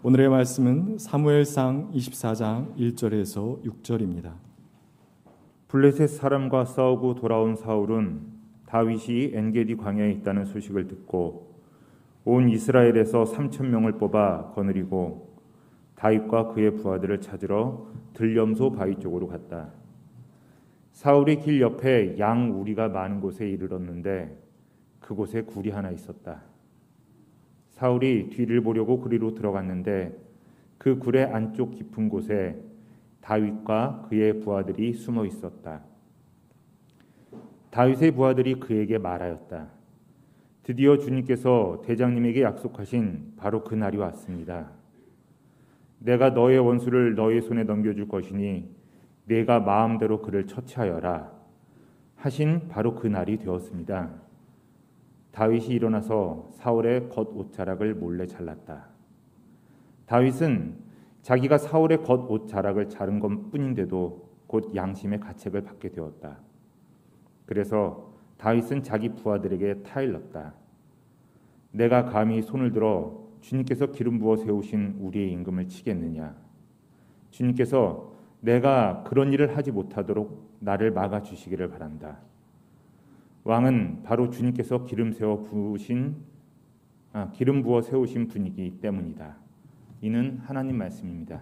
오늘의 말씀은 사무엘상 24장 1절에서 6절입니다. 블레셋 사람과 싸우고 돌아온 사울은 다윗이 엔게디 광야에 있다는 소식을 듣고 온 이스라엘에서 3천 명을 뽑아 거느리고 다윗과 그의 부하들을 찾으러 들염소 바위 쪽으로 갔다. 사울의 길 옆에 양 우리가 많은 곳에 이르렀는데 그곳에 굴이 하나 있었다. 사울이 뒤를 보려고 그리로 들어갔는데 그 굴의 안쪽 깊은 곳에 다윗과 그의 부하들이 숨어 있었다. 다윗의 부하들이 그에게 말하였다. 드디어 주님께서 대장님에게 약속하신 바로 그 날이 왔습니다. 내가 너의 원수를 너의 손에 넘겨줄 것이니 내가 마음대로 그를 처치하여라 하신 바로 그 날이 되었습니다. 다윗이 일어나서 사울의 겉 옷자락을 몰래 잘랐다. 다윗은 자기가 사울의 겉 옷자락을 자른 것뿐인데도 곧 양심의 가책을 받게 되었다. 그래서 다윗은 자기 부하들에게 타일렀다. 내가 감히 손을 들어 주님께서 기름 부어 세우신 우리의 임금을 치겠느냐? 주님께서 내가 그런 일을 하지 못하도록 나를 막아 주시기를 바란다. 왕은 바로 주님께서 기름 세워 부으신 아, 기름 부어 세우신 분이기 때문이다. 이는 하나님 말씀입니다.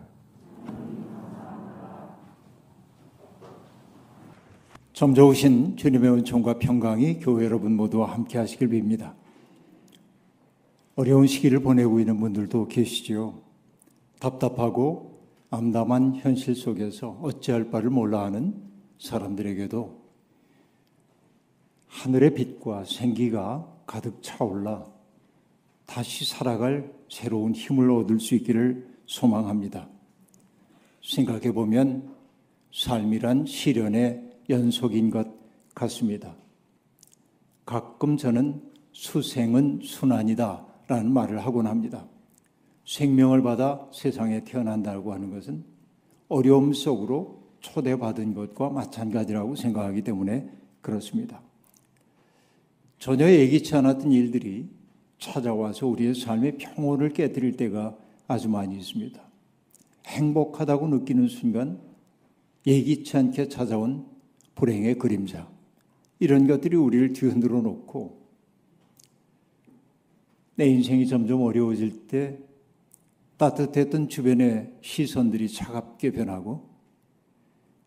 점 좋으신 주님의 은총과 평강이 교회 여러분 모두와 함께 하시길 빕니다. 어려운 시기를 보내고 있는 분들도 계시지요. 답답하고 암담한 현실 속에서 어찌할 바를 몰라 하는 사람들에게도 하늘의 빛과 생기가 가득 차올라 다시 살아갈 새로운 힘을 얻을 수 있기를 소망합니다. 생각해 보면 삶이란 시련의 연속인 것 같습니다. 가끔 저는 수생은 순환이다 라는 말을 하곤 합니다. 생명을 받아 세상에 태어난다고 하는 것은 어려움 속으로 초대받은 것과 마찬가지라고 생각하기 때문에 그렇습니다. 전혀 예기치 않았던 일들이 찾아와서 우리의 삶의 평온을 깨뜨릴 때가 아주 많이 있습니다. 행복하다고 느끼는 순간 예기치 않게 찾아온 불행의 그림자 이런 것들이 우리를 뒤흔들어 놓고 내 인생이 점점 어려워질 때 따뜻했던 주변의 시선들이 차갑게 변하고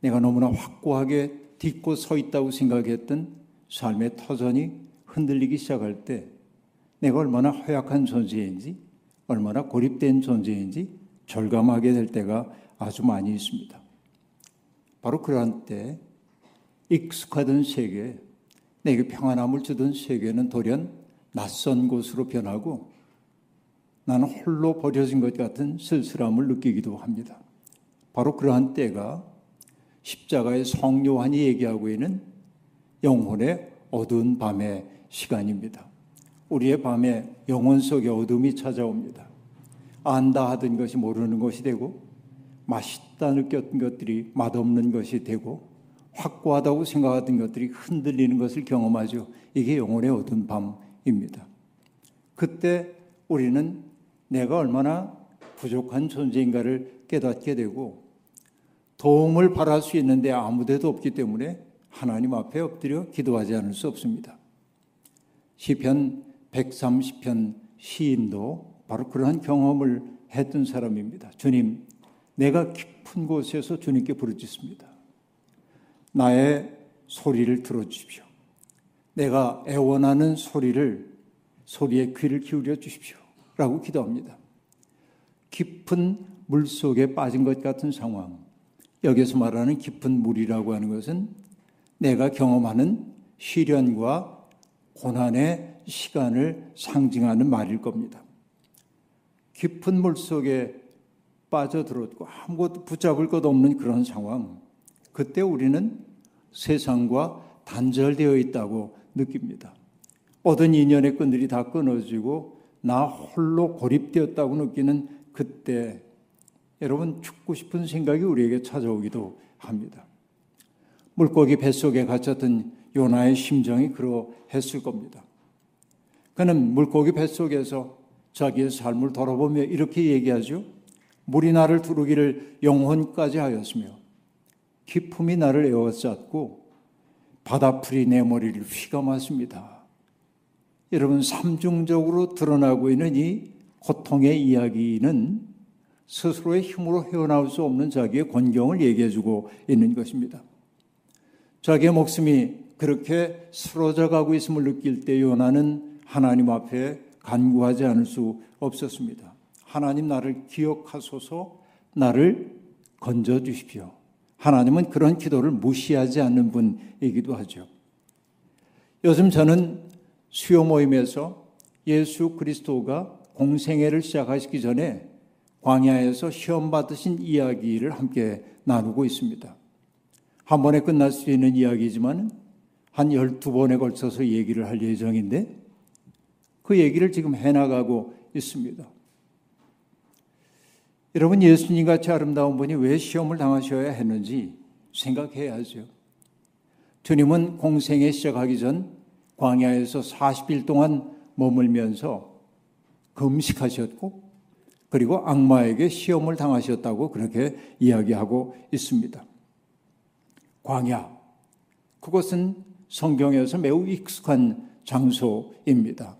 내가 너무나 확고하게 딛고 서 있다고 생각했던 삶의 터전이 흔들리기 시작할 때 내가 얼마나 허약한 존재인지 얼마나 고립된 존재인지 절감하게 될 때가 아주 많이 있습니다. 바로 그러한 때 익숙하던 세계, 내게 평안함을 주던 세계는 돌연 낯선 곳으로 변하고 나는 홀로 버려진 것 같은 쓸쓸함을 느끼기도 합니다. 바로 그러한 때가 십자가의 성요한이 얘기하고 있는 영혼의 어두운 밤의 시간입니다. 우리의 밤에 영혼 속에 어둠이 찾아옵니다. 안다 하던 것이 모르는 것이 되고 맛있다 느꼈던 것들이 맛없는 것이 되고 확고하다고 생각하던 것들이 흔들리는 것을 경험하죠. 이게 영혼의 어두운 밤입니다. 그때 우리는 내가 얼마나 부족한 존재인가를 깨닫게 되고 도움을 바랄 수 있는데 아무 데도 없기 때문에 하나님 앞에 엎드려 기도하지 않을 수 없습니다. 시편 130편 시인도 바로 그러한 경험을 했던 사람입니다. 주님, 내가 깊은 곳에서 주님께 부르짖습니다. 나의 소리를 들어주십시오. 내가 애원하는 소리를 소리에 귀를 기울여 주십시오. 라고 기도합니다. 깊은 물 속에 빠진 것 같은 상황. 여기서 말하는 깊은 물이라고 하는 것은 내가 경험하는 시련과 고난의 시간을 상징하는 말일 겁니다. 깊은 물 속에 빠져들었고 아무것도 붙잡을 것 없는 그런 상황. 그때 우리는 세상과 단절되어 있다고 느낍니다. 모든 인연의 끈들이 다 끊어지고 나 홀로 고립되었다고 느끼는 그때 여러분 죽고 싶은 생각이 우리에게 찾아오기도 합니다. 물고기 뱃속에 갇혔던 요나의 심정이 그러했을 겁니다. 그는 물고기 뱃속에서 자기의 삶을 돌아보며 이렇게 얘기하죠. 물이 나를 두르기를 영혼까지 하였으며 기품이 나를 에워쌌고 바다풀이 내 머리를 휘감았습니다. 여러분 삼중적으로 드러나고 있는 이 고통의 이야기는 스스로의 힘으로 헤어나올 수 없는 자기의 권경을 얘기해주고 있는 것입니다. 자기의 목숨이 그렇게 쓰러져 가고 있음을 느낄 때 요나는 하나님 앞에 간구하지 않을 수 없었습니다. 하나님 나를 기억하소서 나를 건져 주십시오. 하나님은 그런 기도를 무시하지 않는 분이기도 하죠. 요즘 저는 수요 모임에서 예수 그리스도가 공생애를 시작하시기 전에 광야에서 시험 받으신 이야기를 함께 나누고 있습니다. 한 번에 끝날 수 있는 이야기지만 한 12번에 걸쳐서 얘기를 할 예정인데 그 얘기를 지금 해나가고 있습니다. 여러분 예수님 같이 아름다운 분이 왜 시험을 당하셔야 했는지 생각해야죠. 주님은 공생에 시작하기 전 광야에서 40일 동안 머물면서 금식하셨고 그리고 악마에게 시험을 당하셨다고 그렇게 이야기하고 있습니다. 광야 그것은 성경에서 매우 익숙한 장소입니다.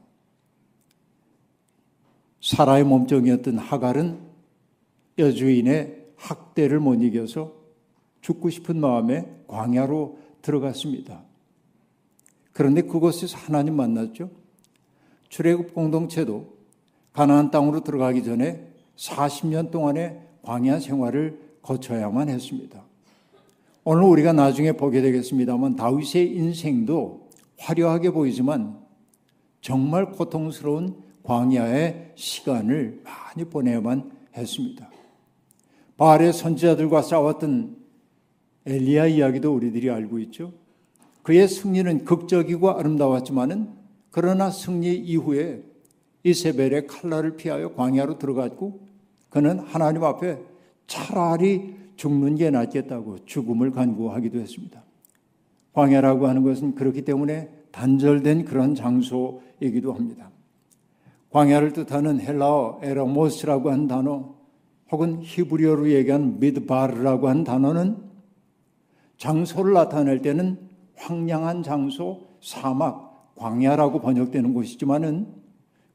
사라의 몸종이었던 하갈은 여주인의 학대를 못 이겨서 죽고 싶은 마음에 광야로 들어갔습니다. 그런데 그곳에서 하나님 만났죠. 출애굽 공동체도 가나안 땅으로 들어가기 전에 40년 동안의 광야 생활을 거쳐야만 했습니다. 오늘 우리가 나중에 보게 되겠습니다만 다윗의 인생도 화려하게 보이지만 정말 고통스러운 광야의 시간을 많이 보내야만 했습니다. 바알의 선지자들과 싸웠던 엘리야 이야기도 우리들이 알고 있죠. 그의 승리는 극적이고 아름다웠지만은 그러나 승리 이후에 이세벨의 칼날을 피하여 광야로 들어갔고 그는 하나님 앞에 차라리 죽는 게 낫겠다고 죽음을 간구하기도 했습니다. 광야라고 하는 것은 그렇기 때문에 단절된 그런 장소이기도 합니다. 광야를 뜻하는 헬라어 에라모스라고 하는 단어 혹은 히브리어로 얘기한 미드바르라고 하는 단어는 장소를 나타낼 때는 황량한 장소, 사막, 광야라고 번역되는 곳이지만은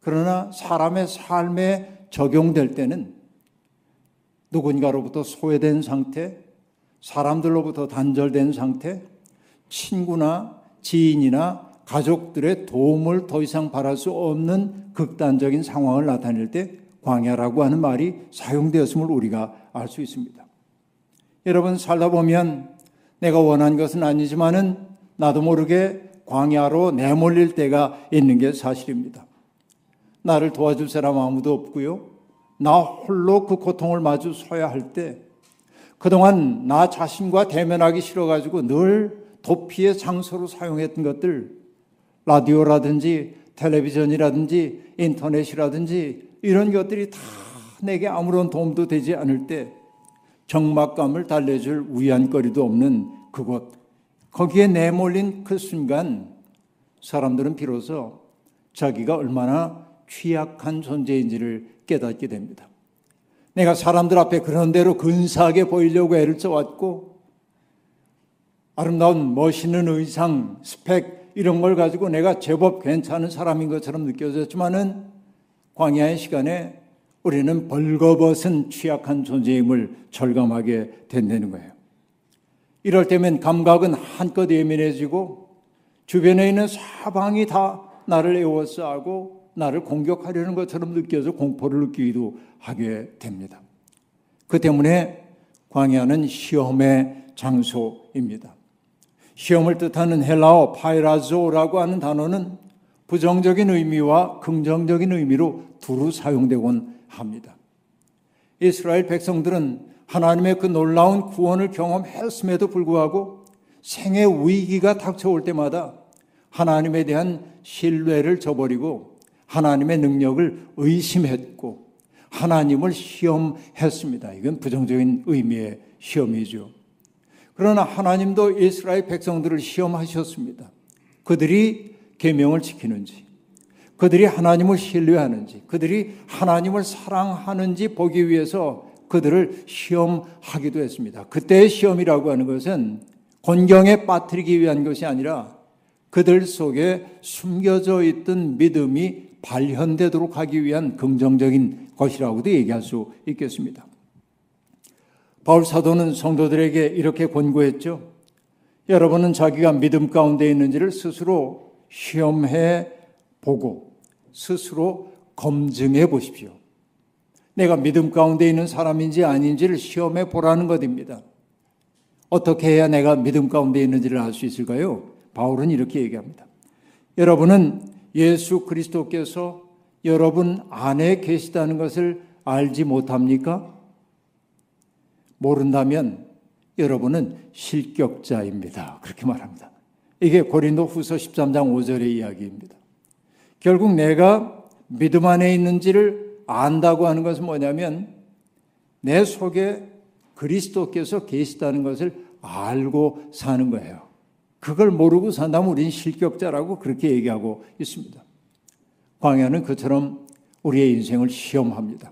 그러나 사람의 삶에 적용될 때는 누군가로부터 소외된 상태, 사람들로부터 단절된 상태, 친구나 지인이나 가족들의 도움을 더 이상 바랄 수 없는 극단적인 상황을 나타낼 때 광야라고 하는 말이 사용되었음을 우리가 알 수 있습니다. 여러분 살다 보면 내가 원한 것은 아니지만은 나도 모르게 광야로 내몰릴 때가 있는 게 사실입니다. 나를 도와줄 사람 아무도 없고요. 나 홀로 그 고통을 마주 서야 할 때 그동안 나 자신과 대면하기 싫어가지고 늘 도피의 장소로 사용했던 것들 라디오라든지 텔레비전이라든지 인터넷이라든지 이런 것들이 다 내게 아무런 도움도 되지 않을 때 정막감을 달래줄 위안거리도 없는 그곳 거기에 내몰린 그 순간 사람들은 비로소 자기가 얼마나 취약한 존재인지를 깨닫게 됩니다. 내가 사람들 앞에 그런 대로 근사하게 보이려고 애를 써왔고 아름다운 멋있는 의상, 스펙 이런 걸 가지고 내가 제법 괜찮은 사람인 것처럼 느껴졌지만은 광야의 시간에 우리는 벌거벗은 취약한 존재임을 절감하게 된다는 거예요. 이럴 때면 감각은 한껏 예민해지고 주변에 있는 사방이 다 나를 에워싸고 나를 공격하려는 것처럼 느껴져 공포를 느끼기도 하게 됩니다. 그 때문에 광야는 시험의 장소입니다. 시험을 뜻하는 헬라어 파이라조라고 하는 단어는 부정적인 의미와 긍정적인 의미로 두루 사용되곤 합니다. 이스라엘 백성들은 하나님의 그 놀라운 구원을 경험했음에도 불구하고 생의 위기가 닥쳐올 때마다 하나님에 대한 신뢰를 저버리고 하나님의 능력을 의심했고 하나님을 시험했습니다. 이건 부정적인 의미의 시험이죠. 그러나 하나님도 이스라엘 백성들을 시험하셨습니다. 그들이 계명을 지키는지, 그들이 하나님을 신뢰하는지, 그들이 하나님을 사랑하는지 보기 위해서 그들을 시험하기도 했습니다. 그때의 시험이라고 하는 것은 곤경에 빠뜨리기 위한 것이 아니라 그들 속에 숨겨져 있던 믿음이 발현되도록 하기 위한 긍정적인 것이라고도 얘기할 수 있겠습니다. 바울 사도는 성도들에게 이렇게 권고했죠. 여러분은 자기가 믿음 가운데 있는지를 스스로 시험해 보고 스스로 검증해 보십시오. 내가 믿음 가운데 있는 사람인지 아닌지를 시험해 보라는 것입니다. 어떻게 해야 내가 믿음 가운데 있는지를 알 수 있을까요? 바울은 이렇게 얘기합니다. 여러분은 예수 그리스도께서 여러분 안에 계시다는 것을 알지 못합니까? 모른다면 여러분은 실격자입니다. 그렇게 말합니다. 이게 고린도 후서 13장 5절의 이야기입니다. 결국 내가 믿음 안에 있는지를 안다고 하는 것은 뭐냐면 내 속에 그리스도께서 계시다는 것을 알고 사는 거예요. 그걸 모르고 산다면 우리는 실격자라고 그렇게 얘기하고 있습니다. 광야는 그처럼 우리의 인생을 시험합니다.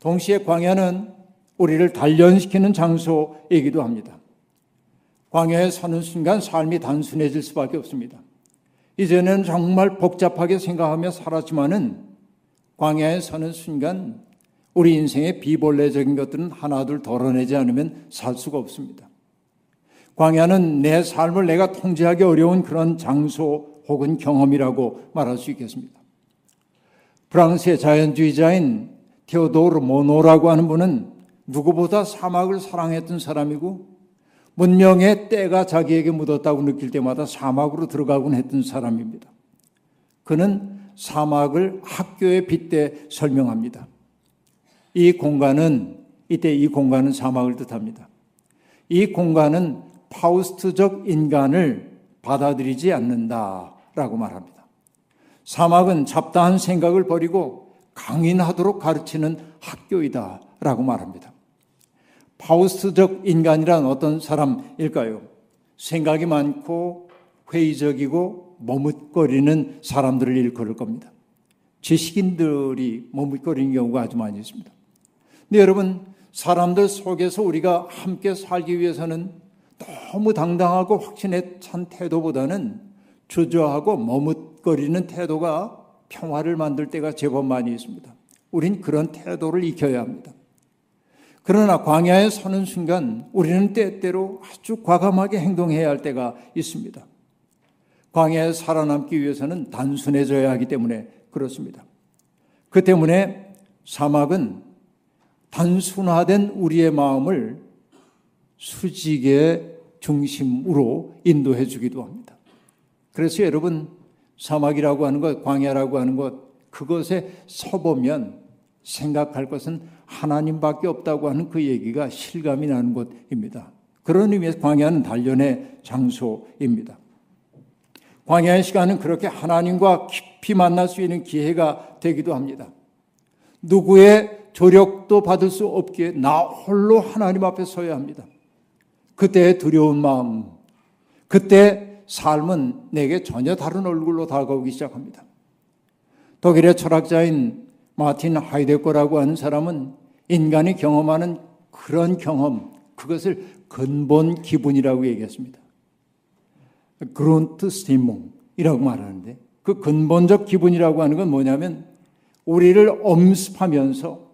동시에 광야는 우리를 단련시키는 장소이기도 합니다. 광야에 사는 순간 삶이 단순해질 수밖에 없습니다. 이제는 정말 복잡하게 생각하며 살았지만은 광야에 사는 순간 우리 인생의 비본래적인 것들은 하나둘 덜어내지 않으면 살 수가 없습니다. 광야는 내 삶을 내가 통제하기 어려운 그런 장소 혹은 경험이라고 말할 수 있겠습니다. 프랑스의 자연주의자인 테오도르 모노라고 하는 분은 누구보다 사막을 사랑했던 사람이고 문명의 때가 자기에게 묻었다고 느낄 때마다 사막으로 들어가곤 했던 사람입니다. 그는 사막을 학교에 빗대 설명합니다. 이 공간은 이때 이 공간은 사막을 뜻합니다. 이 공간은 파우스트적 인간을 받아들이지 않는다라고 말합니다. 사막은 잡다한 생각을 버리고 강인하도록 가르치는 학교이다라고 말합니다. 파우스트적 인간이란 어떤 사람일까요? 생각이 많고 회의적이고 머뭇거리는 사람들을 일컬을 겁니다. 지식인들이 머뭇거리는 경우가 아주 많이 있습니다. 근데 여러분, 사람들 속에서 우리가 함께 살기 위해서는 너무 당당하고 확신에 찬 태도보다는 주저하고 머뭇거리는 태도가 평화를 만들 때가 제법 많이 있습니다. 우린 그런 태도를 익혀야 합니다. 그러나 광야에 서는 순간 우리는 때때로 아주 과감하게 행동해야 할 때가 있습니다. 광야에 살아남기 위해서는 단순해져야 하기 때문에 그렇습니다. 그 때문에 사막은 단순화된 우리의 마음을 수직의 중심으로 인도해 주기도 합니다. 그래서 여러분 사막이라고 하는 것, 광야라고 하는 것, 그것에 서보면 생각할 것은 하나님밖에 없다고 하는 그 얘기가 실감이 나는 곳입니다. 그런 의미에서 광야는 단련의 장소입니다. 광야의 시간은 그렇게 하나님과 깊이 만날 수 있는 기회가 되기도 합니다. 누구의 조력도 받을 수 없기에 나 홀로 하나님 앞에 서야 합니다. 그때의 두려운 마음, 그때 삶은 내게 전혀 다른 얼굴로 다가오기 시작합니다. 독일의 철학자인 마틴 하이데거라고 하는 사람은 인간이 경험하는 그런 경험, 그것을 근본 기분이라고 얘기했습니다. 그론트 스티몽이라고 말하는데 그 근본적 기분이라고 하는 건 뭐냐면 우리를 엄습하면서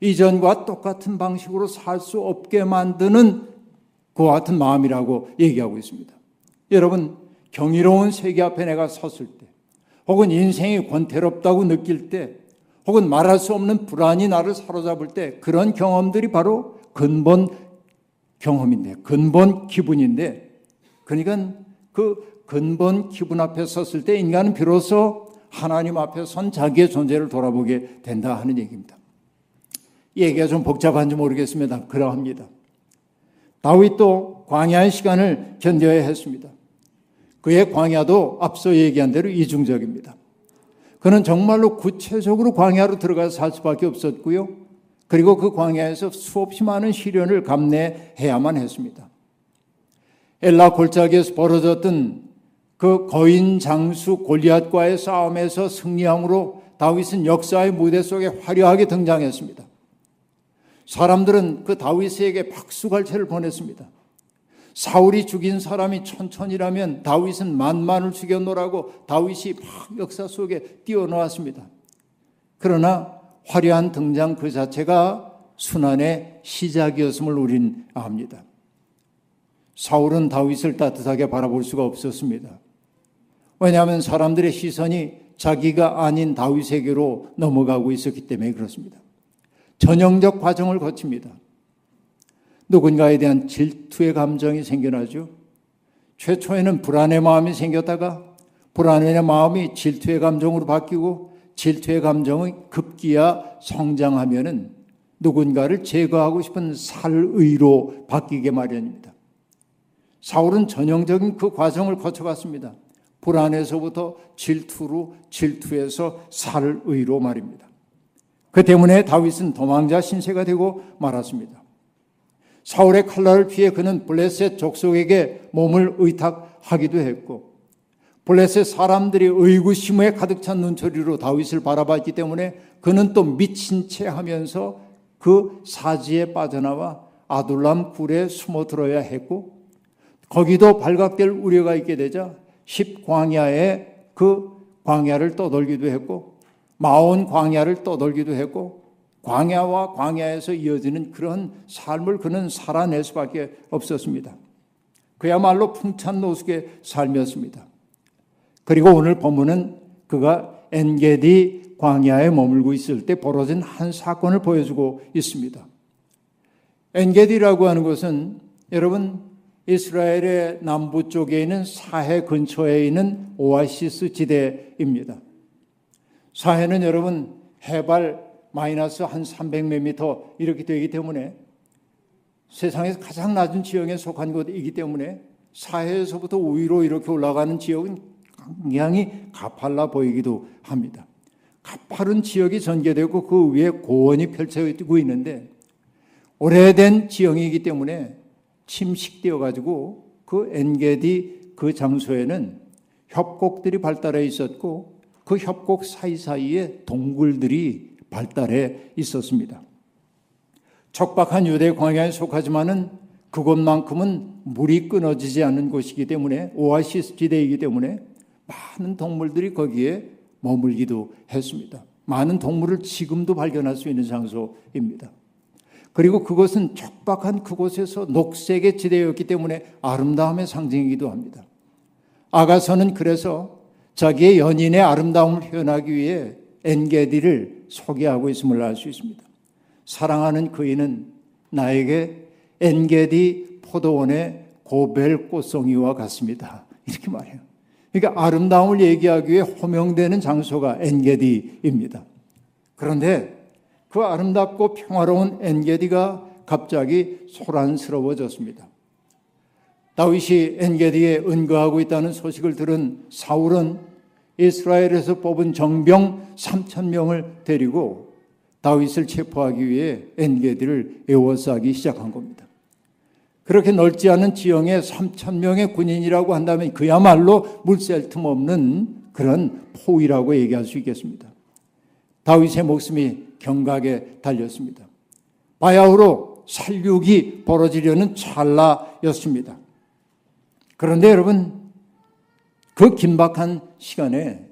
이전과 똑같은 방식으로 살 수 없게 만드는 그와 같은 마음이라고 얘기하고 있습니다. 여러분, 경이로운 세계 앞에 내가 섰을 때, 혹은 인생이 권태롭다고 느낄 때, 혹은 말할 수 없는 불안이 나를 사로잡을 때 그런 경험들이 바로 근본 경험인데, 근본 기분인데, 그러니까 그 근본 기분 앞에 섰을 때 인간은 비로소 하나님 앞에 선 자기의 존재를 돌아보게 된다 하는 얘기입니다. 이 얘기가 좀 복잡한지 모르겠습니다. 그러합니다. 다윗도 광야의 시간을 견뎌야 했습니다. 그의 광야도 앞서 얘기한 대로 이중적입니다. 그는 정말로 구체적으로 광야로 들어가서 살 수밖에 없었고요. 그리고 그 광야에서 수없이 많은 시련을 감내해야만 했습니다. 엘라 골짜기에서 벌어졌던 그 거인 장수 골리앗과의 싸움에서 승리함으로 다윗은 역사의 무대 속에 화려하게 등장했습니다. 사람들은 그 다윗에게 박수갈채를 보냈습니다. 사울이 죽인 사람이 천천이라면 다윗은 만만을 죽여놓으라고 다윗이 막 역사 속에 뛰어나왔습니다. 그러나 화려한 등장 그 자체가 순환의 시작이었음을 우린 압니다. 사울은 다윗을 따뜻하게 바라볼 수가 없었습니다. 왜냐하면 사람들의 시선이 자기가 아닌 다윗에게로 넘어가고 있었기 때문에 그렇습니다. 전형적 과정을 거칩니다. 누군가에 대한 질투의 감정이 생겨나죠. 최초에는 불안의 마음이 생겼다가 불안의 마음이 질투의 감정으로 바뀌고 질투의 감정이 급기야 성장하면은 누군가를 제거하고 싶은 살의로 바뀌게 마련입니다. 사울은 전형적인 그 과정을 거쳐갔습니다. 불안에서부터 질투로 질투에서 살의로 말입니다. 그 때문에 다윗은 도망자 신세가 되고 말았습니다. 사울의 칼날을 피해 그는 블레셋 족속에게 몸을 의탁하기도 했고 블레셋 사람들이 의구심에 가득 찬 눈초리로 다윗을 바라봤기 때문에 그는 또 미친 채 하면서 그 사지에 빠져나와 아둘람 굴에 숨어 들어야 했고 거기도 발각될 우려가 있게 되자 십광야에 그 광야를 떠돌기도 했고 마온 광야를 떠돌기도 했고 광야와 광야에서 이어지는 그런 삶을 그는 살아낼 수밖에 없었습니다. 그야말로 풍찬 노숙의 삶이었습니다. 그리고 오늘 본문은 그가 엔게디 광야에 머물고 있을 때 벌어진 한 사건을 보여주고 있습니다. 엔게디라고 하는 것은 여러분 이스라엘의 남부 쪽에 있는 사해 근처에 있는 오아시스 지대입니다. 사해는 여러분 해발 마이너스 한 300몇 미터 이렇게 되기 때문에 세상에서 가장 낮은 지역에 속한 곳이기 때문에 사해에서부터 위로 이렇게 올라가는 지역은 굉장히 가팔라 보이기도 합니다. 가파른 지역이 전개되고 그 위에 고원이 펼쳐지고 있는데 오래된 지형이기 때문에 침식되어 가지고 그 엔게디 그 장소에는 협곡들이 발달해 있었고 그 협곡 사이사이에 동굴들이 발달해 있었습니다. 척박한 유대 광야에 속하지만은 그곳만큼은 물이 끊어지지 않는 곳이기 때문에 오아시스 지대이기 때문에 많은 동물들이 거기에 머물기도 했습니다. 많은 동물을 지금도 발견할 수 있는 장소입니다. 그리고 그것은 척박한 그곳에서 녹색의 지대였기 때문에 아름다움의 상징이기도 합니다. 아가서는 그래서 자기의 연인의 아름다움을 표현하기 위해 엔게디를 소개하고 있음을 알 수 있습니다. 사랑하는 그이는 나에게 엔게디 포도원의 고벨 꽃송이와 같습니다. 이렇게 말해요. 그러니까 아름다움을 얘기하기 위해 호명되는 장소가 엔게디입니다. 그런데 그 아름답고 평화로운 엔게디가 갑자기 소란스러워졌습니다. 다윗이 엔게디에 은거하고 있다는 소식을 들은 사울은 이스라엘에서 뽑은 정병 3천 명을 데리고 다윗을 체포하기 위해 엔게디를 에워싸기 시작한 겁니다. 그렇게 넓지 않은 지형에 3천 명의 군인이라고 한다면 그야말로 물샐 틈 없는 그런 포위라고 얘기할 수 있겠습니다. 다윗의 목숨이 경각에 달렸습니다. 바야흐로 살육이 벌어지려는 찰나였습니다. 그런데 여러분 그 긴박한 시간에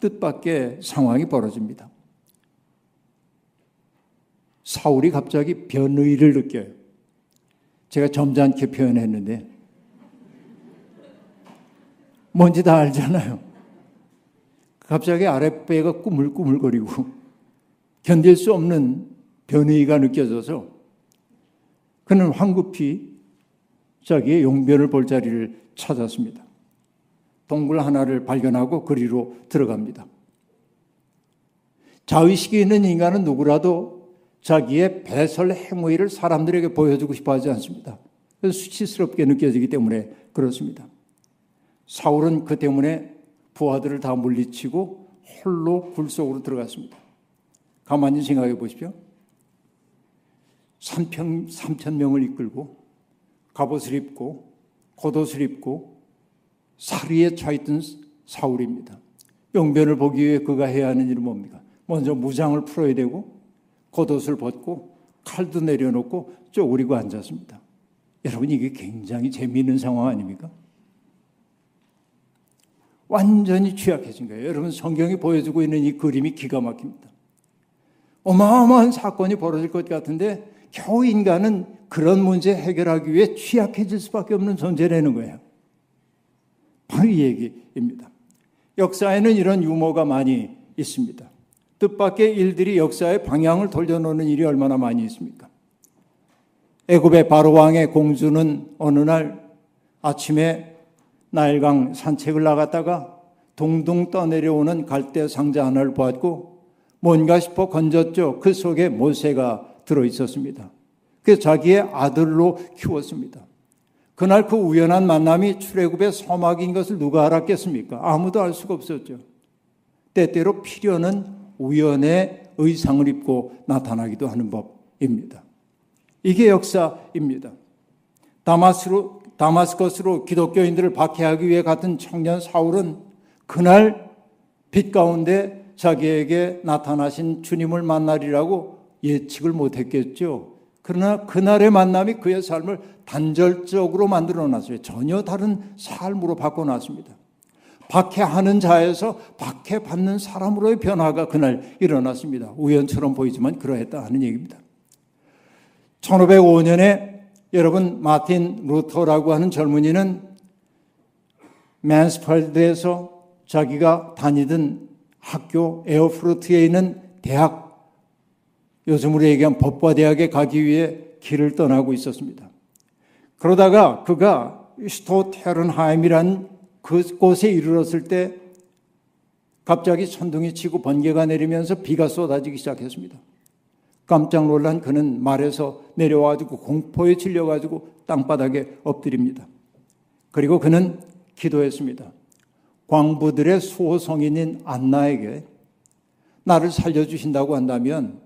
뜻밖의 상황이 벌어집니다. 사울이 갑자기 변의를 느껴요. 제가 점잖게 표현했는데 뭔지 다 알잖아요. 갑자기 아랫배가 꾸물꾸물거리고 견딜 수 없는 변의가 느껴져서 그는 황급히 자기의 용변을 볼 자리를 찾았습니다. 동굴 하나를 발견하고 그리로 들어갑니다. 자의식이 있는 인간은 누구라도 자기의 배설 행위를 사람들에게 보여주고 싶어 하지 않습니다. 수치스럽게 느껴지기 때문에 그렇습니다. 사울은 그 때문에 부하들을 다 물리치고 홀로 굴 속으로 들어갔습니다. 가만히 생각해 보십시오. 3천, 3천 명을 이끌고 갑옷을 입고 겉옷을 입고 사리에 차있던 사울입니다. 용변을 보기 위해 그가 해야 하는 일은 뭡니까? 먼저 무장을 풀어야 되고 겉옷을 벗고 칼도 내려놓고 쪼그리고 앉았습니다. 여러분 이게 굉장히 재미있는 상황 아닙니까? 완전히 취약해진 거예요. 여러분 성경이 보여주고 있는 이 그림이 기가 막힙니다. 어마어마한 사건이 벌어질 것 같은데 겨우 인간은 그런 문제 해결하기 위해 취약해질 수밖에 없는 존재라는 거예요. 바로 이 얘기입니다. 역사에는 이런 유머가 많이 있습니다. 뜻밖의 일들이 역사의 방향을 돌려놓는 일이 얼마나 많이 있습니까? 애굽의 바로 왕의 공주는 어느 날 아침에 나일강 산책을 나갔다가 동동 떠내려오는 갈대 상자 하나를 보았고 뭔가 싶어 건졌죠. 그 속에 모세가 들어 있었습니다. 그 자기의 아들로 키웠습니다. 그날 그 우연한 만남이 출애굽의 서막인 것을 누가 알았겠습니까? 아무도 알 수가 없었죠. 때때로 필요는 우연의 의상을 입고 나타나기도 하는 법입니다. 이게 역사입니다. 다마스로, 다마스커스로 기독교인들을 박해하기 위해 갔던 청년 사울은 그날 빛 가운데 자기에게 나타나신 주님을 만나리라고 예측을 못했겠죠. 그러나 그날의 만남이 그의 삶을 단절적으로 만들어 놨어요. 전혀 다른 삶으로 바꿔놨습니다. 박해하는 자에서 박해받는 사람으로의 변화가 그날 일어났습니다. 우연처럼 보이지만 그러했다 하는 얘기입니다. 1505년에 여러분 마틴 루터라고 하는 젊은이는 만스펠트에서 자기가 다니던 학교 에르푸르트에 있는 대학 요즘으로 얘기한 법과 대학에 가기 위해 길을 떠나고 있었습니다. 그러다가 그가 슈토테른하임이란 그곳에 이르렀을 때 갑자기 천둥이 치고 번개가 내리면서 비가 쏟아지기 시작했습니다. 깜짝 놀란 그는 말에서 내려와가지고 공포에 질려가지고 땅바닥에 엎드립니다. 그리고 그는 기도했습니다. 광부들의 수호성인인 안나에게 나를 살려주신다고 한다면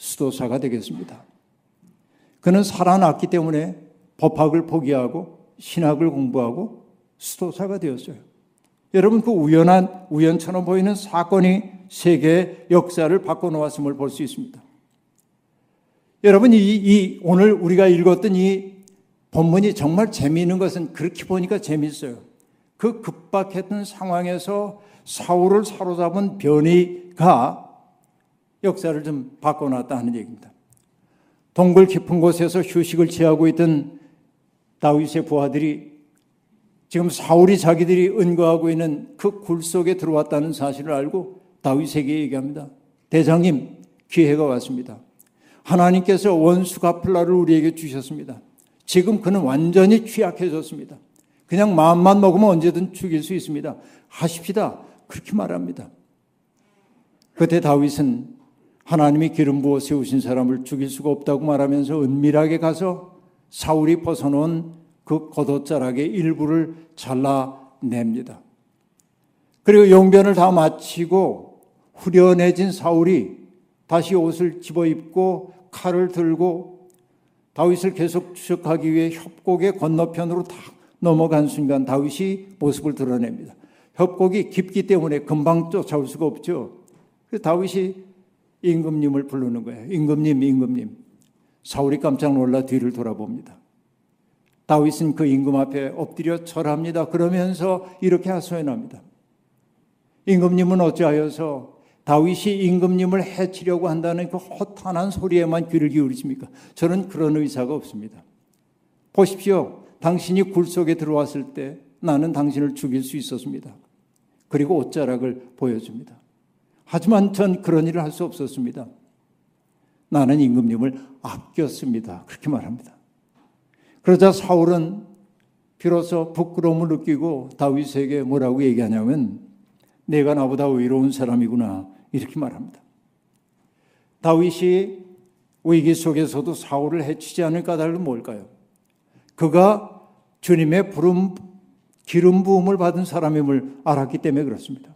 수도사가 되겠습니다. 그는 살아났기 때문에 법학을 포기하고 신학을 공부하고 수도사가 되었어요. 여러분 그 우연한 우연처럼 보이는 사건이 세계의 역사를 바꿔놓았음을 볼 수 있습니다. 여러분 이, 이 오늘 우리가 읽었던 이 본문이 정말 재미있는 것은 그렇게 보니까 재미있어요. 그 급박했던 상황에서 사울을 사로잡은 변이가 역사를 좀 바꿔놨다 하는 얘기입니다. 동굴 깊은 곳에서 휴식을 취하고 있던 다윗의 부하들이 지금 사울이 자기들이 은거하고 있는 그 굴 속에 들어왔다는 사실을 알고 다윗에게 얘기합니다. 대장님, 기회가 왔습니다. 하나님께서 원수 가플라를 우리에게 주셨습니다. 지금 그는 완전히 취약해졌습니다. 그냥 마음만 먹으면 언제든 죽일 수 있습니다. 하십시다. 그렇게 말합니다. 그때 다윗은 하나님이 기름 부어 세우신 사람을 죽일 수가 없다고 말하면서 은밀하게 가서 사울이 벗어놓은 그 겉옷자락의 일부를 잘라냅니다. 그리고 용변을 다 마치고 후련해진 사울이 다시 옷을 집어 입고 칼을 들고 다윗을 계속 추적하기 위해 협곡의 건너편으로 다 넘어간 순간 다윗이 모습을 드러냅니다. 협곡이 깊기 때문에 금방 쫓아올 수가 없죠. 다윗이 임금님을 부르는 거예요. 임금님, 임금님. 사울이 깜짝 놀라 뒤를 돌아봅니다. 다윗은 그 임금 앞에 엎드려 절합니다. 그러면서 이렇게 하소연합니다. 임금님은 어찌하여서 다윗이 임금님을 해치려고 한다는 그 허탄한 소리에만 귀를 기울이십니까? 저는 그런 의사가 없습니다. 보십시오. 당신이 굴 속에 들어왔을 때 나는 당신을 죽일 수 있었습니다. 그리고 옷자락을 보여줍니다. 하지만 전 그런 일을 할 수 없었습니다. 나는 임금님을 아꼈습니다. 그렇게 말합니다. 그러자 사울은 비로소 부끄러움을 느끼고 다윗에게 뭐라고 얘기하냐면 내가 나보다 의로운 사람이구나 이렇게 말합니다. 다윗이 위기 속에서도 사울을 해치지 않을 까닭은 뭘까요? 그가 주님의 부름 기름 부음을 받은 사람임을 알았기 때문에 그렇습니다.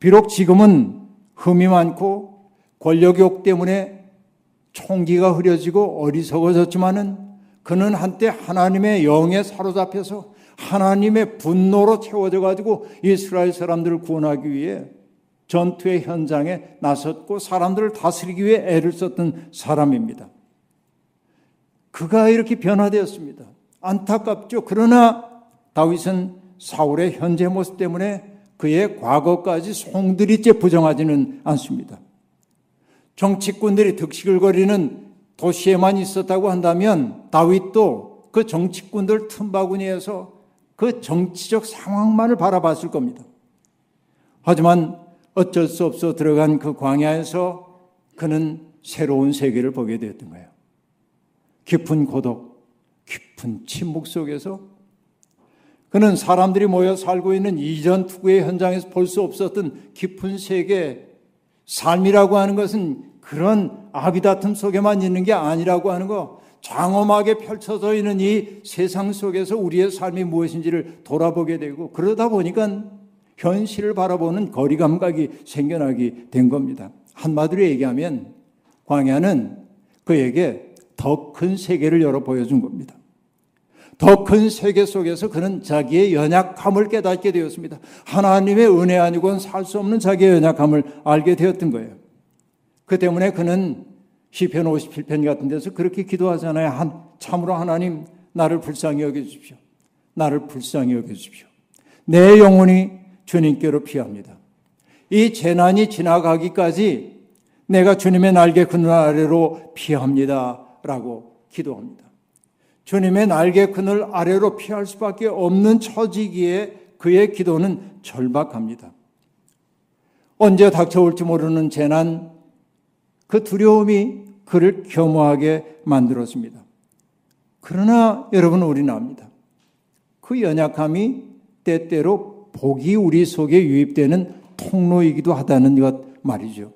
비록 지금은 흠이 많고 권력욕 때문에 총기가 흐려지고 어리석어졌지만은 그는 한때 하나님의 영에 사로잡혀서 하나님의 분노로 채워져 가지고 이스라엘 사람들을 구원하기 위해 전투의 현장에 나섰고 사람들을 다스리기 위해 애를 썼던 사람입니다. 그가 이렇게 변화되었습니다. 안타깝죠. 그러나 다윗은 사울의 현재 모습 때문에 그의 과거까지 송두리째 부정하지는 않습니다. 정치꾼들이 득실거리는 도시에만 있었다고 한다면 다윗도 그 정치꾼들 틈바구니에서 그 정치적 상황만을 바라봤을 겁니다. 하지만 어쩔 수 없어 들어간 그 광야에서 그는 새로운 세계를 보게 되었던 거예요. 깊은 고독, 깊은 침묵 속에서 그는 사람들이 모여 살고 있는 이전 투구의 현장에서 볼 수 없었던 깊은 세계, 삶이라고 하는 것은 그런 아비다툼 속에만 있는 게 아니라고 하는 거, 장엄하게 펼쳐져 있는 이 세상 속에서 우리의 삶이 무엇인지를 돌아보게 되고, 그러다 보니까 현실을 바라보는 거리 감각이 생겨나게 된 겁니다. 한마디로 얘기하면, 광야는 그에게 더 큰 세계를 열어 보여준 겁니다. 더 큰 세계 속에서 그는 자기의 연약함을 깨닫게 되었습니다. 하나님의 은혜 아니고는 살 수 없는 자기의 연약함을 알게 되었던 거예요. 그 때문에 그는 시편 57편 같은 데서 그렇게 기도하잖아요. 한, 참으로 하나님 나를 불쌍히 여겨 주십시오. 나를 불쌍히 여겨 주십시오. 내 영혼이 주님께로 피합니다. 이 재난이 지나가기까지 내가 주님의 날개 그늘 아래로 피합니다. 라고 기도합니다. 주님의 날개 그늘 아래로 피할 수밖에 없는 처지기에 그의 기도는 절박합니다. 언제 닥쳐올지 모르는 재난, 그 두려움이 그를 겸허하게 만들었습니다. 그러나 여러분 우리는 압니다. 그 연약함이 때때로 복이 우리 속에 유입되는 통로이기도 하다는 것 말이죠.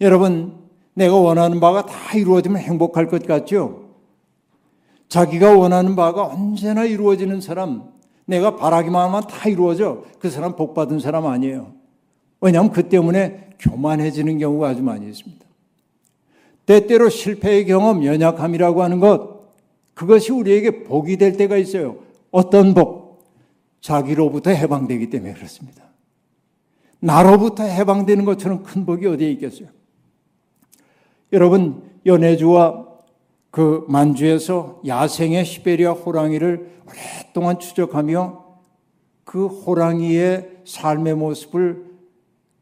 여러분, 내가 원하는 바가 다 이루어지면 행복할 것 같죠? 자기가 원하는 바가 언제나 이루어지는 사람, 내가 바라기만 하면 다 이루어져. 그 사람 복 받은 사람 아니에요. 왜냐하면 그 때문에 교만해지는 경우가 아주 많이 있습니다. 때때로 실패의 경험, 연약함이라고 하는 것, 그것이 우리에게 복이 될 때가 있어요. 어떤 복? 자기로부터 해방되기 때문에 그렇습니다. 나로부터 해방되는 것처럼 큰 복이 어디에 있겠어요? 여러분, 연해주와 그 만주에서 야생의 시베리아 호랑이를 오랫동안 추적하며 그 호랑이의 삶의 모습을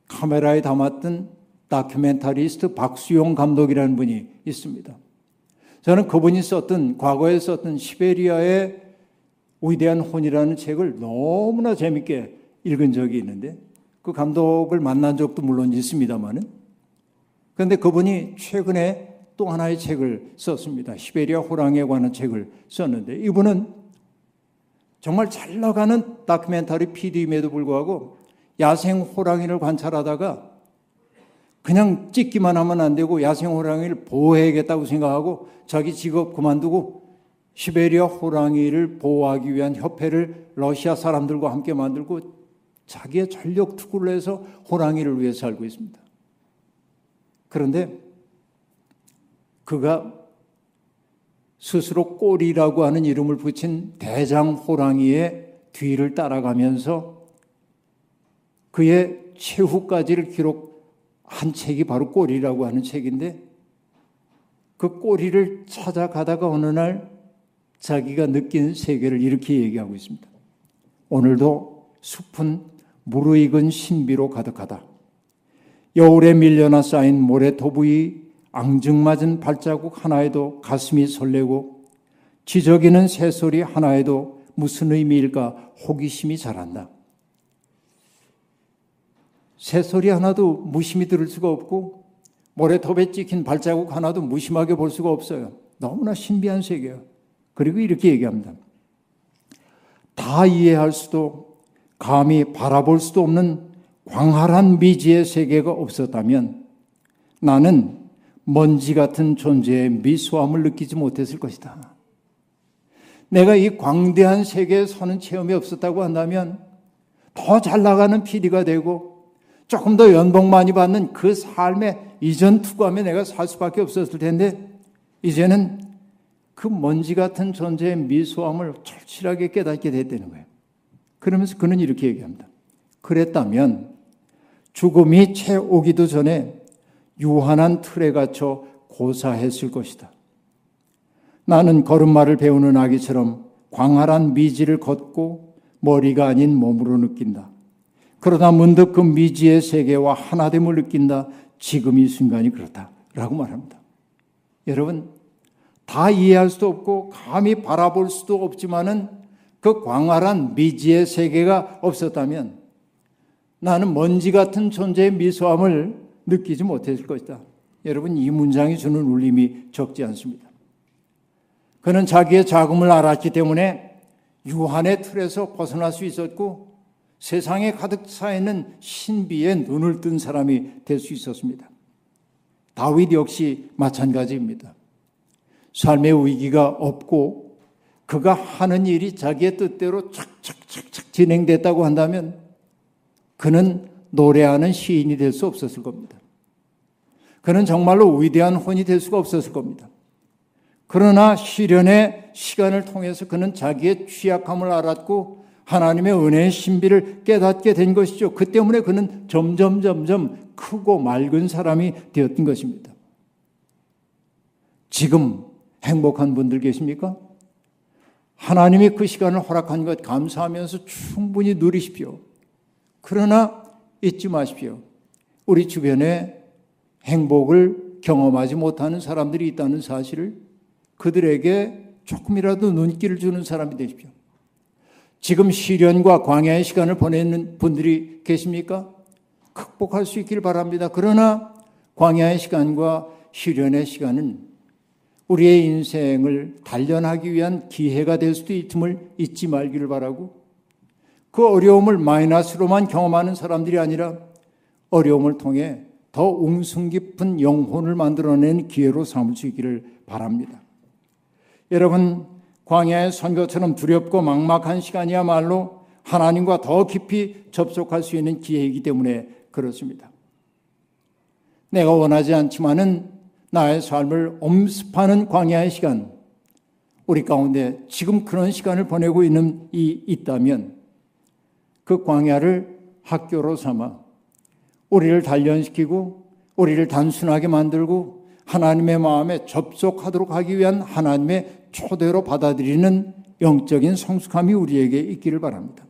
카메라에 담았던 다큐멘터리스트 박수용 감독이라는 분이 있습니다. 저는 그분이 썼던 과거에 썼던 시베리아의 위대한 혼이라는 책을 너무나 재밌게 읽은 적이 있는데 그 감독을 만난 적도 물론 있습니다만은 그런데 그분이 최근에 또 하나의 책을 썼습니다. 시베리아 호랑이에 관한 책을 썼는데 이분은 정말 잘 나가는 다큐멘터리 PD임에도 불구하고 야생 호랑이를 관찰하다가 그냥 찍기만 하면 안 되고 야생 호랑이를 보호해야겠다고 생각하고 자기 직업 그만두고 시베리아 호랑이를 보호하기 위한 협회를 러시아 사람들과 함께 만들고 자기의 전력 투구를 해서 호랑이를 위해 살고 있습니다. 그런데 그가 스스로 꼬리라고 하는 이름을 붙인 대장 호랑이의 뒤를 따라가면서 그의 최후까지를 기록한 책이 바로 꼬리라고 하는 책인데 그 꼬리를 찾아가다가 어느 날 자기가 느낀 세계를 이렇게 얘기하고 있습니다. 오늘도 숲은 무르익은 신비로 가득하다. 여울에 밀려나 쌓인 모래 도부이 앙증맞은 발자국 하나에도 가슴이 설레고 지저귀는 새소리 하나에도 무슨 의미일까 호기심이 자란다. 새소리 하나도 무심히 들을 수가 없고 모래톱에 찍힌 발자국 하나도 무심하게 볼 수가 없어요. 너무나 신비한 세계예요. 그리고 이렇게 얘기합니다. 다 이해할 수도 감히 바라볼 수도 없는 광활한 미지의 세계가 없었다면 나는 먼지 같은 존재의 미소함을 느끼지 못했을 것이다. 내가 이 광대한 세계에 서는 체험이 없었다고 한다면 더 잘 나가는 PD가 되고 조금 더 연봉 많이 받는 그 삶의 이전 투구하며 내가 살 수밖에 없었을 텐데 이제는 그 먼지 같은 존재의 미소함을 절실하게 깨닫게 됐다는 거예요. 그러면서 그는 이렇게 얘기합니다. 그랬다면 죽음이 채 오기도 전에 유한한 틀에 갇혀 고사했을 것이다. 나는 걸음마를 배우는 아기처럼 광활한 미지를 걷고 머리가 아닌 몸으로 느낀다. 그러다 문득 그 미지의 세계와 하나됨을 느낀다. 지금 이 순간이 그렇다. 라고 말합니다. 여러분, 다 이해할 수도 없고 감히 바라볼 수도 없지만은 그 광활한 미지의 세계가 없었다면 나는 먼지 같은 존재의 미소함을 느끼지 못했을 것이다. 여러분, 이 문장이 주는 울림이 적지 않습니다. 그는 자기의 자금을 알았기 때문에 유한의 틀에서 벗어날 수 있었고 세상에 가득 차 있는 신비에 눈을 뜬 사람이 될 수 있었습니다. 다윗 역시 마찬가지입니다. 삶의 위기가 없고 그가 하는 일이 자기의 뜻대로 착착착착 진행됐다고 한다면 그는 노래하는 시인이 될 수 없었을 겁니다. 그는 정말로 위대한 혼이 될 수가 없었을 겁니다. 그러나 시련의 시간을 통해서 그는 자기의 취약함을 알았고 하나님의 은혜의 신비를 깨닫게 된 것이죠. 그 때문에 그는 점점 점점 크고 맑은 사람이 되었던 것입니다. 지금 행복한 분들 계십니까? 하나님이 그 시간을 허락한 것 감사하면서 충분히 누리십시오. 그러나 잊지 마십시오. 우리 주변에 행복을 경험하지 못하는 사람들이 있다는 사실을 그들에게 조금이라도 눈길을 주는 사람이 되십시오. 지금 시련과 광야의 시간을 보내는 분들이 계십니까? 극복할 수 있길 바랍니다. 그러나 광야의 시간과 시련의 시간은 우리의 인생을 단련하기 위한 기회가 될 수도 있음을 잊지 말기를 바라고 그 어려움을 마이너스로만 경험하는 사람들이 아니라 어려움을 통해 더 웅숭 깊은 영혼을 만들어낸 기회로 삼을 수 있기를 바랍니다. 여러분, 광야의 선거처럼 두렵고 막막한 시간이야말로 하나님과 더 깊이 접속할 수 있는 기회이기 때문에 그렇습니다. 내가 원하지 않지만은 나의 삶을 엄습하는 광야의 시간, 우리 가운데 지금 그런 시간을 보내고 있는 이 있다면 그 광야를 학교로 삼아 우리를 단련시키고 우리를 단순하게 만들고 하나님의 마음에 접속하도록 하기 위한 하나님의 초대로 받아들이는 영적인 성숙함이 우리에게 있기를 바랍니다.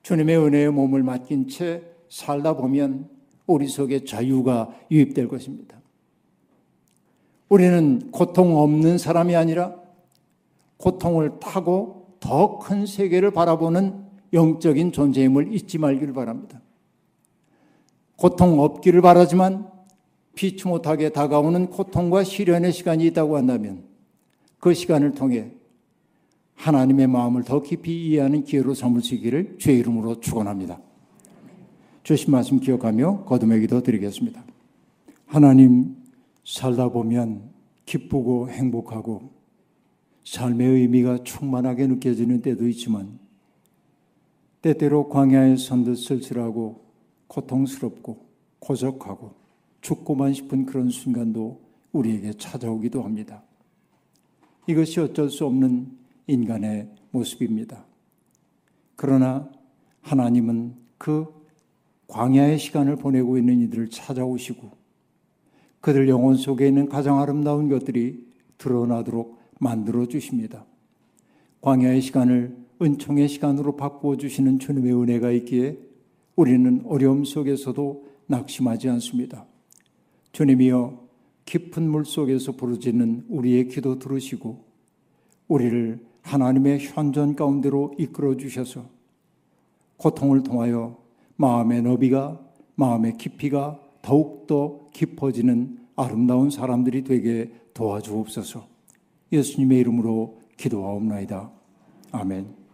주님의 은혜의 몸을 맡긴 채 살다 보면 우리 속에 자유가 유입될 것입니다. 우리는 고통 없는 사람이 아니라 고통을 타고 더 큰 세계를 바라보는 영적인 존재임을 잊지 말기를 바랍니다. 고통 없기를 바라지만 피치 못하게 다가오는 고통과 시련의 시간이 있다고 한다면 그 시간을 통해 하나님의 마음을 더 깊이 이해하는 기회로 삼을 수 있기를 주의 이름으로 축원합니다. 주신 말씀 기억하며 거듭의 기도 드리겠습니다. 하나님 살다 보면 기쁘고 행복하고 삶의 의미가 충만하게 느껴지는 때도 있지만 때때로 광야에 선듯 쓸쓸하고 고통스럽고 고적하고 죽고만 싶은 그런 순간도 우리에게 찾아오기도 합니다. 이것이 어쩔 수 없는 인간의 모습입니다. 그러나 하나님은 그 광야의 시간을 보내고 있는 이들을 찾아오시고 그들 영혼 속에 있는 가장 아름다운 것들이 드러나도록 만들어 주십니다. 광야의 시간을 은총의 시간으로 바꾸어 주시는 주님의 은혜가 있기에 우리는 어려움 속에서도 낙심하지 않습니다. 주님이여 깊은 물 속에서 부르짖는 우리의 기도 들으시고 우리를 하나님의 현존 가운데로 이끌어 주셔서 고통을 통하여 마음의 너비가 마음의 깊이가 더욱더 깊어지는 아름다운 사람들이 되게 도와주옵소서. 예수님의 이름으로 기도하옵나이다. 아멘.